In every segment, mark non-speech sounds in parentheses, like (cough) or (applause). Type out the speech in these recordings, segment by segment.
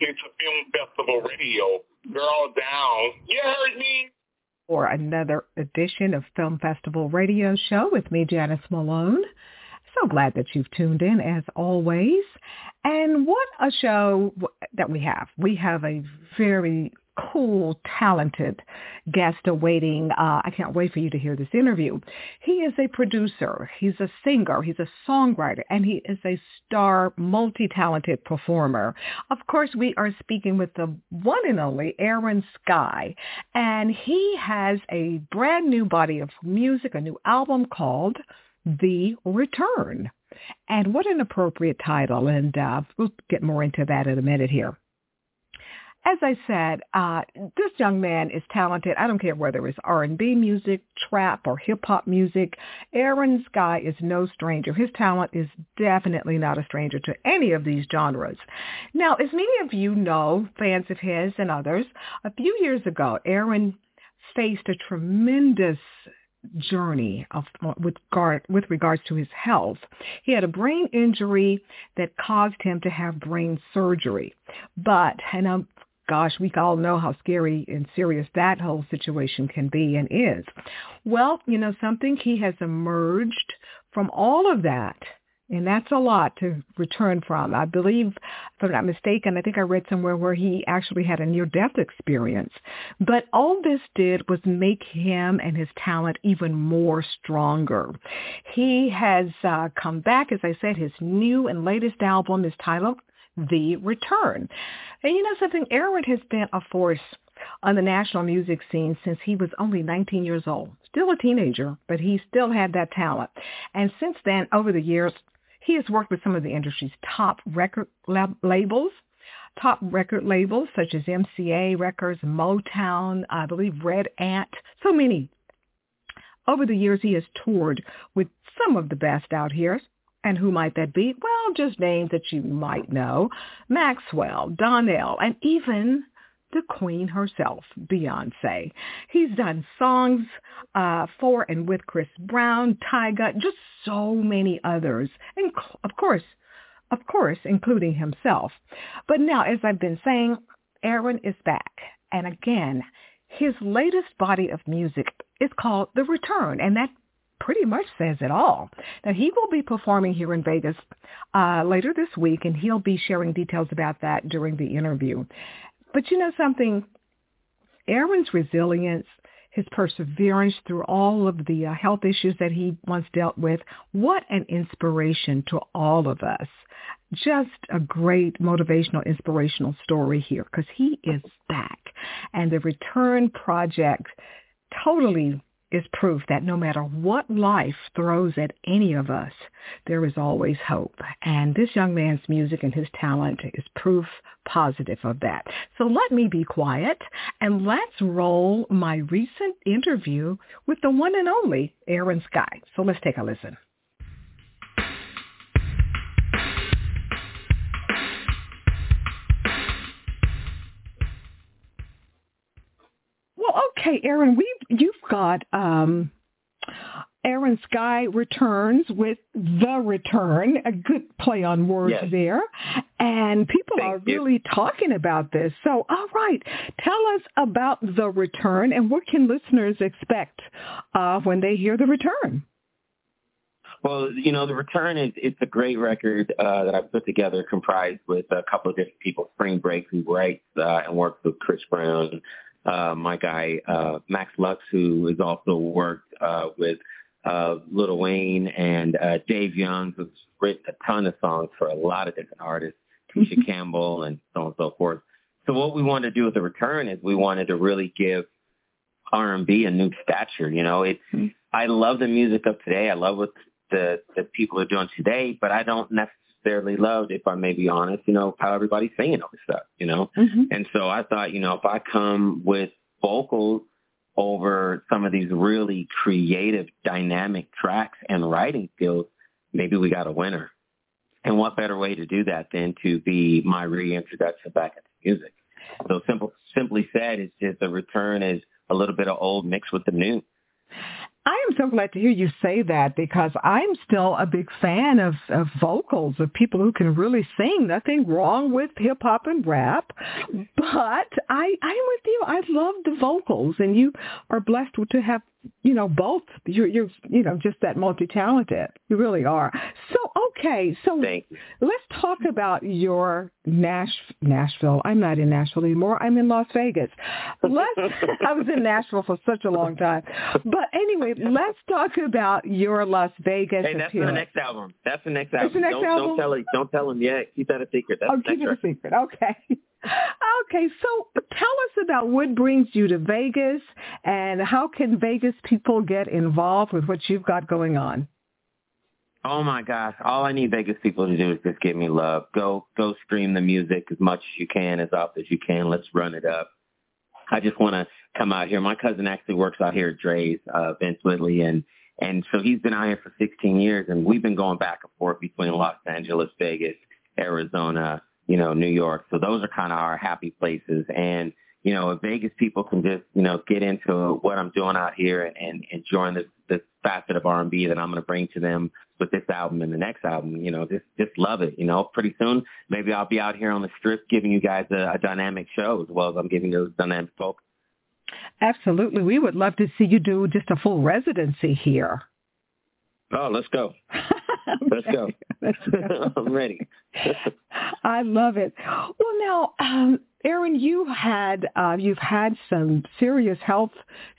Listening to Film Festival Radio. Girl down. You heard me? for another edition of Film Festival Radio Show with me, Janice Malone. So glad that you've tuned in as always. And what a show that we have. We have a very cool, talented guest awaiting. Uh, I can't wait for you to hear this interview. He is a producer. He's a singer. He's a songwriter. And he is a star, multi-talented performer. Of course, we are speaking with the one and only Aaron Skyy. And he has a brand new body of music, a new album called The Return. And what an appropriate title. And uh, we'll get more into that in a minute here as I said, uh, this young man is talented. I don't care whether it's R&B music, trap, or hip-hop music. Aaron Skyy is no stranger. His talent is definitely not a stranger to any of these genres. Now, as many of you know, fans of his and others, a few years ago, Aaron faced a tremendous journey of with regard with regards to his health. He had a brain injury that caused him to have brain surgery. But and I'm gosh, we all know how scary and serious that whole situation can be and is. Well, you know something, he has emerged from all of that. And that's a lot to return from. I believe, if I'm not mistaken, I think I read somewhere where he actually had a near-death experience. But all this did was make him and his talent even more stronger. He has uh, come back, as I said, his new and latest album is titled the Return. And you know something? Aaron has been a force on the national music scene since he was only 19 years old. Still a teenager, but he still had that talent. And since then, over the years, he has worked with some of the industry's top record lab- labels, top record labels such as MCA Records, Motown, I believe Red Ant, so many. Over the years, he has toured with some of the best out here, and who might that be? Well, just names that you might know. Maxwell, Donell, and even the queen herself, Beyonce. He's done songs uh, for and with Chris Brown, Tyga, just so many others. And of course, of course, including himself. But now, as I've been saying, Aaron is back. And again, his latest body of music is called The Return, and that pretty much says it all. Now, he will be performing here in Vegas uh, later this week, and he'll be sharing details about that during the interview. But you know something? Aaron's resilience, his perseverance through all of the uh, health issues that he once dealt with, what an inspiration to all of us. Just a great motivational, inspirational story here because he is back. And the Return Project totally is proof that no matter what life throws at any of us, there is always hope. And this young man's music and his talent is proof positive of that. So let me be quiet and let's roll my recent interview with the one and only Aaron Skyy. So let's take a listen. Well, okay, Aaron, we you've got um, Aaron Skyy returns with the return, a good play on words yes. there, and people Thank are you. really talking about this. So, all right, tell us about the return and what can listeners expect uh, when they hear the return. Well, you know, the return is it's a great record uh, that I put together, comprised with a couple of different people. Spring Break, who writes uh, and works with Chris Brown, uh, my guy uh, Max Lux, who has also worked uh, with uh, Lil Wayne and uh, Dave Young, who's written a ton of songs for a lot of different artists, Tisha Campbell, and so on and so forth. So what we wanted to do with the return is we wanted to really give R&B a new stature. You know, it. Mm-hmm. I love the music of today. I love what the the people are doing today, but I don't necessarily love, if I may be honest, you know, how everybody's singing all this stuff. You know, mm-hmm. and so I thought, you know, if I come with vocals over some of these really creative, dynamic tracks and writing skills, maybe we got a winner. And what better way to do that than to be my reintroduction back into music? So simple, simply said, it's just a return is a little bit of old mixed with the new. I am so glad to hear you say that because I'm still a big fan of, of vocals, of people who can really sing. Nothing wrong with hip hop and rap, but I I'm with you. I love the vocals, and you are blessed to have you know both. You're you're you know just that multi talented. You really are. So Okay, so let's talk about your Nash Nashville. I'm not in Nashville anymore. I'm in Las Vegas. Let's (laughs) I was in Nashville for such a long time. But anyway, let's talk about your Las Vegas. Hey, that's the next album. That's the next album. The next don't, album? don't tell him. Don't tell him yet. Keep that a secret. That's oh, keep it a secret. Okay. Okay, so tell us about what brings you to Vegas and how can Vegas people get involved with what you've got going on? Oh my gosh! All I need Vegas people to do is just give me love. Go, go stream the music as much as you can, as often as you can. Let's run it up. I just want to come out here. My cousin actually works out here at Drai's, uh, Vince Whitley, and and so he's been out here for 16 years, and we've been going back and forth between Los Angeles, Vegas, Arizona, you know, New York. So those are kind of our happy places. And you know, if Vegas people can just, you know, get into what I'm doing out here and, and, and join this, this facet of R&B that I'm going to bring to them with this album and the next album, you know, just, just love it. You know, pretty soon, maybe I'll be out here on the strip giving you guys a, a dynamic show as well as I'm giving those dynamic folks. Absolutely. We would love to see you do just a full residency here. Oh, let's go. (laughs) Let's go. (laughs) I'm ready. (laughs) I love it. Well, now, um, Aaron, you had uh, you've had some serious health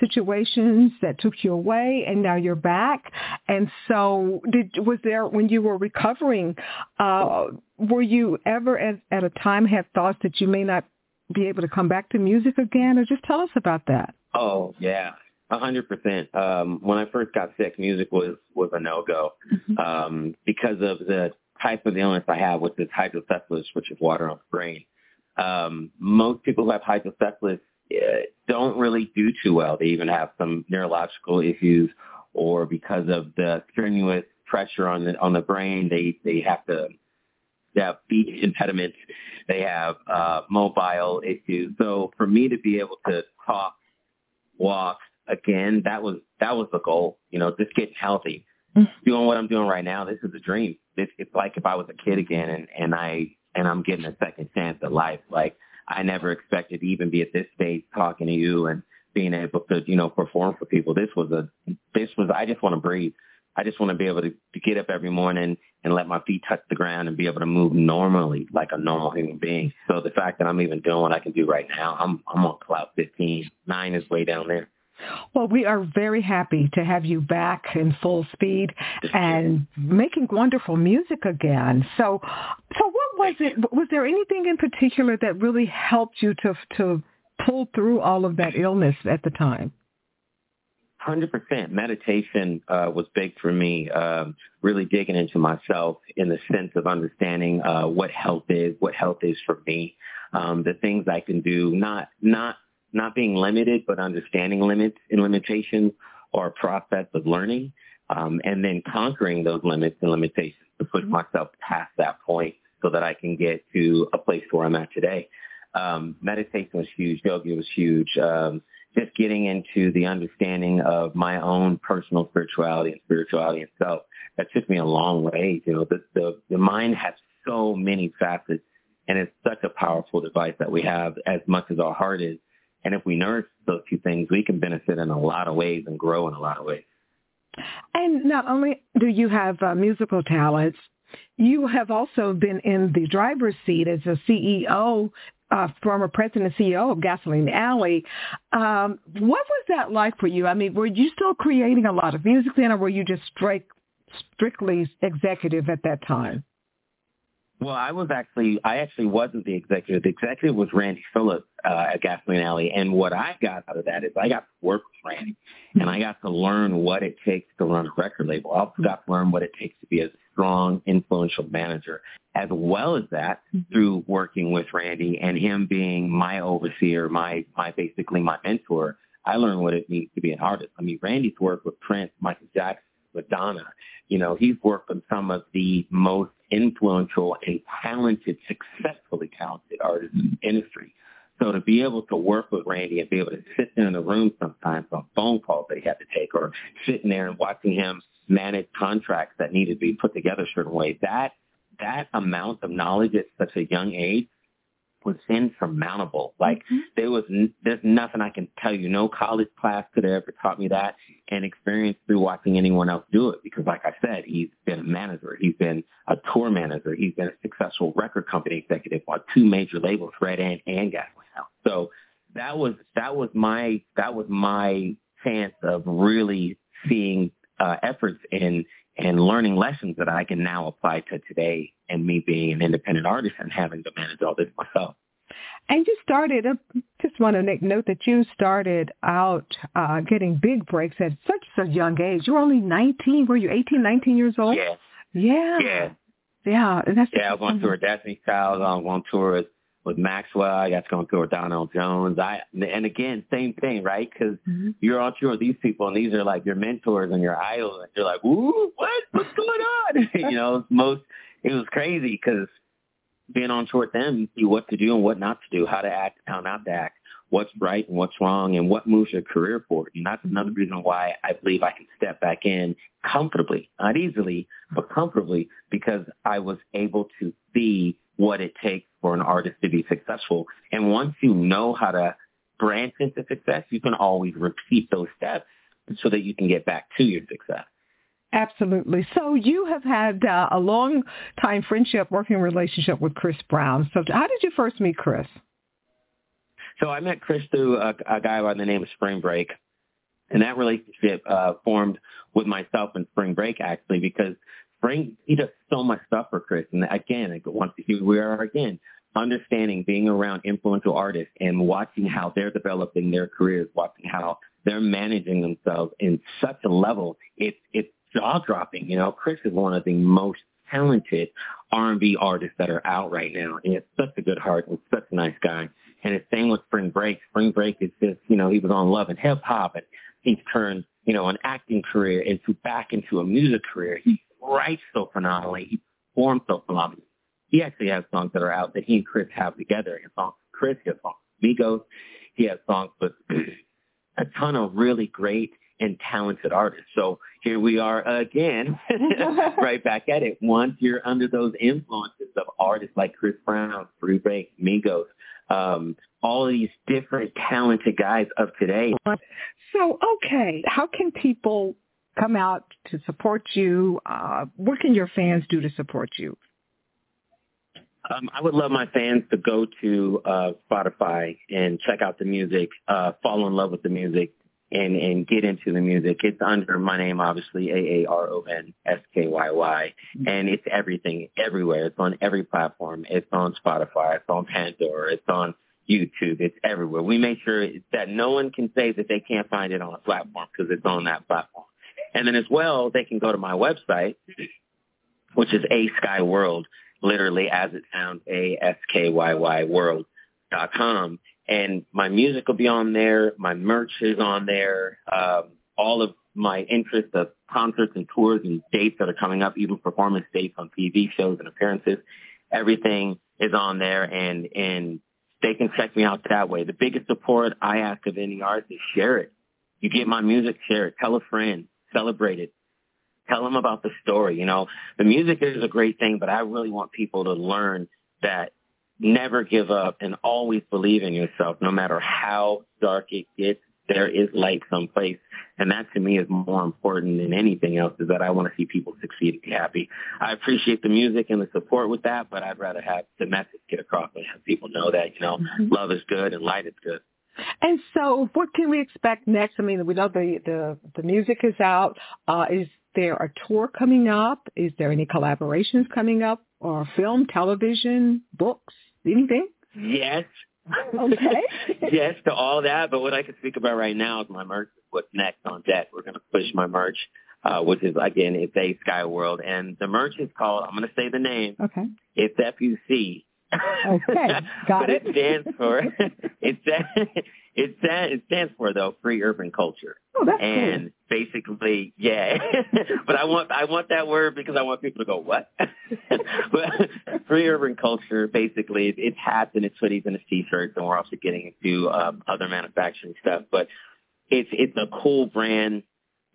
situations that took you away, and now you're back. And so, did was there when you were recovering? Uh, were you ever at, at a time have thoughts that you may not be able to come back to music again, or just tell us about that? Oh yeah, a hundred percent. Um, when I first got sick, music was was a no go mm-hmm. um, because of the type of illness I have, which is hydrocephalus, which is water on the brain. Um, most people who have hydrocephalus uh, don't really do too well. They even have some neurological issues, or because of the strenuous pressure on the on the brain, they they have to they have speech impediments. They have uh, mobile issues. So for me to be able to talk, walk again, that was that was the goal. You know, just getting healthy. Mm-hmm. Doing what I'm doing right now, this is a dream. This it's like if I was a kid again and and I and I'm getting a second chance at life. Like I never expected to even be at this stage talking to you and being able to, you know, perform for people. This was a, this was, I just want to breathe. I just want to be able to, to get up every morning and let my feet touch the ground and be able to move normally like a normal human being. So the fact that I'm even doing what I can do right now, I'm, I'm on cloud 15. Nine is way down there. Well, we are very happy to have you back in full speed and making wonderful music again. So, so what was it? Was there anything in particular that really helped you to to pull through all of that illness at the time? Hundred percent. Meditation uh, was big for me. Um, really digging into myself in the sense of understanding uh, what health is, what health is for me, um, the things I can do, not not not being limited, but understanding limits and limitations or a process of learning, um, and then conquering those limits and limitations to push mm-hmm. myself past that point so that I can get to a place where I'm at today. Um, meditation was huge. Yoga was huge. Um, just getting into the understanding of my own personal spirituality and spirituality itself. That took me a long way. You know, the, the, the mind has so many facets and it's such a powerful device that we have as much as our heart is. And if we nurse those two things, we can benefit in a lot of ways and grow in a lot of ways. And not only do you have uh, musical talents, you have also been in the driver's seat as a CEO uh, former president and CEO of Gasoline Alley. Um, what was that like for you? I mean, were you still creating a lot of music then, or were you just strictly executive at that time? Well, I was actually, I actually wasn't the executive. The executive was Randy Phillips uh, at Gasoline Alley. And what I got out of that is I got to work with Randy and I got to learn what it takes to run a record label. I also got to learn what it takes to be a strong, influential manager, as well as that mm-hmm. through working with Randy and him being my overseer, my, my basically my mentor. I learned what it means to be an artist. I mean, Randy's worked with Prince, Michael Jackson, Madonna. You know, he's worked with some of the most influential and talented, successfully talented artists in the industry. So to be able to work with Randy and be able to sit there in the room sometimes on phone calls he had to take or sitting there and watching him manage contracts that needed to be put together a certain way, that that amount of knowledge at such a young age was insurmountable. Like mm-hmm. there was, there's nothing I can tell you. No college class could have ever taught me that and experience through watching anyone else do it. Because like I said, he's been a manager. He's been a tour manager. He's been a successful record company executive on two major labels, Red Ant and Gasoline House. So that was, that was my, that was my chance of really seeing uh, efforts in and learning lessons that I can now apply to today and me being an independent artist and having to manage all this myself. And you started, I uh, just want to make note that you started out uh, getting big breaks at such a young age. You were only 19. Were you 18, 19 years old? Yeah. Yeah. Yeah. Yeah. That's yeah, I was on tour with Destiny Child. I was on tour with with Maxwell. I got to go through with Donell Jones. I and again, same thing, right? Because mm-hmm. you're on tour with these people, and these are like your mentors and your idols, and you're like, "Ooh, what? What's going on?" (laughs) you know, most it was crazy because being on tour with them, you see what to do and what not to do, how to act, how not to act, what's right and what's wrong, and what moves your career forward. And that's another mm-hmm. reason why I believe I can step back in comfortably, not easily, but comfortably, because I was able to see what it takes for an artist to be successful. And once you know how to branch into success, you can always repeat those steps so that you can get back to your success. Absolutely. So you have had uh, a long time friendship, working relationship with Chris Brown. So how did you first meet Chris? So I met Chris through a, a guy by the name of Spring Break. And that relationship uh, formed with myself and Spring Break actually because bring he does so much stuff for Chris. And again, once we are again, understanding being around influential artists and watching how they're developing their careers, watching how they're managing themselves in such a level, it's it's jaw dropping. You know, Chris is one of the most talented R&B artists that are out right now, and he has such a good heart and such a nice guy. And it's same with Spring Break. Spring Break is just, you know, he was on Love and Hip Hop, and he's turned, you know, an acting career into back into a music career. He writes so phenomenally. He performs so phenomenally. He actually has songs that are out that he and Chris have together. His songs Chris, has songs Migos. He has songs with (clears throat) a ton of really great and talented artists. So here we are again, (laughs) right back at it. Once you're under those influences of artists like Chris Brown, Free Break, Migos, um, all these different talented guys of today. So, okay, how can people come out to support you? Uh, what can your fans do to support you? Um, I would love my fans to go to uh, Spotify and check out the music, uh, fall in love with the music, and and get into the music. It's under my name, obviously, A A R O N S K Y Y, and it's everything, everywhere. It's on every platform. It's on Spotify. It's on Pandora. It's on YouTube. It's everywhere. We make sure that no one can say that they can't find it on a platform because it's on that platform. And then as well, they can go to my website, which is A Sky World, literally as it sounds, A S K Y Y World dot com. And my music will be on there. My merch is on there. Um, all of my interest of concerts and tours and dates that are coming up, even performance dates on TV shows and appearances. Everything is on there and, and they can check me out that way. The biggest support I ask of any artist is share it. You get my music, share it. Tell a friend celebrate it. Tell them about the story. You know, the music is a great thing, but I really want people to learn that never give up and always believe in yourself, no matter how dark it gets. there is light someplace. And that to me is more important than anything else is that I want to see people succeed and be happy. I appreciate the music and the support with that, but I'd rather have the message get across and have people know that, you know, mm-hmm. love is good and light is good. And so what can we expect next? I mean, we know the, the, the music is out. Uh, is there a tour coming up? Is there any collaborations coming up or film, television, books, anything? Yes. Okay. (laughs) yes to all that, but what I can speak about right now is my merch. What's next on deck? We're going to push my merch, uh, which is again, it's a Sky World, and the merch is called. I'm going to say the name. Okay. It's FUC. Okay, (laughs) got but it. It stands for (laughs) (laughs) it stands it stands it stands for though free urban culture. Oh, that's and cool. basically, yeah. but I want I want that word because I want people to go what? but free urban culture basically it's hats and it's hoodies and it's t-shirts and we're also getting into um, other manufacturing stuff. But it's it's a cool brand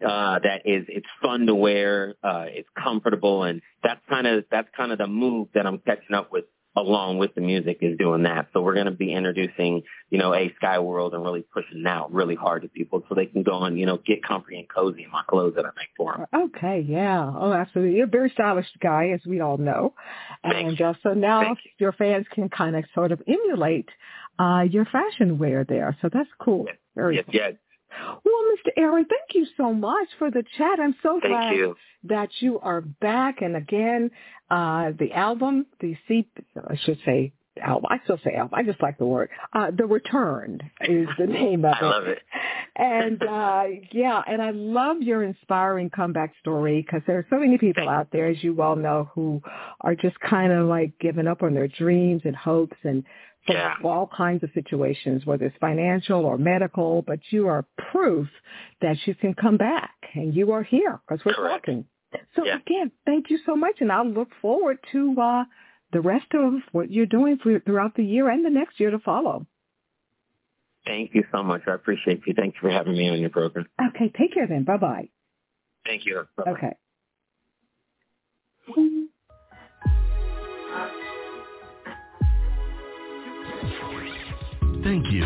uh, that is it's fun to wear, uh, it's comfortable, and that's kind of that's kind of the move that I'm catching up with along with the music is doing that. So we're going to be introducing, you know, a sky world and really pushing out really hard to people so they can go and, you know, get comfy and cozy in my clothes that I make for them. Okay. Yeah. Oh, absolutely. You're a very stylish guy, as we all know. And uh, so now you. your fans can kind of sort of emulate uh, your fashion wear there. So that's cool. Yes. Very yes, cool. yes. Well, Mr. Aaron, thank you so much for the chat. I'm so Thank glad you. that you are back. And again, uh, the album, the C, I should say album. I still say album. I just like the word. Uh, the Return is the (laughs) name of I it. love it. And uh, yeah, and I love your inspiring comeback story because there are so many people out there, as you well know, who are just kind of like giving up on their dreams and hopes and from Yeah. all kinds of situations, whether it's financial or medical, but you are proof that you can come back and you are here because we're Correct. talking. So Yeah. again, thank you so much and I'll look forward to uh, the rest of what you're doing for, throughout the year and the next year to follow. Thank you so much. I appreciate you. Thank you for having me on your program. Okay, take care then. Bye-bye. Thank you. Bye-bye. Okay.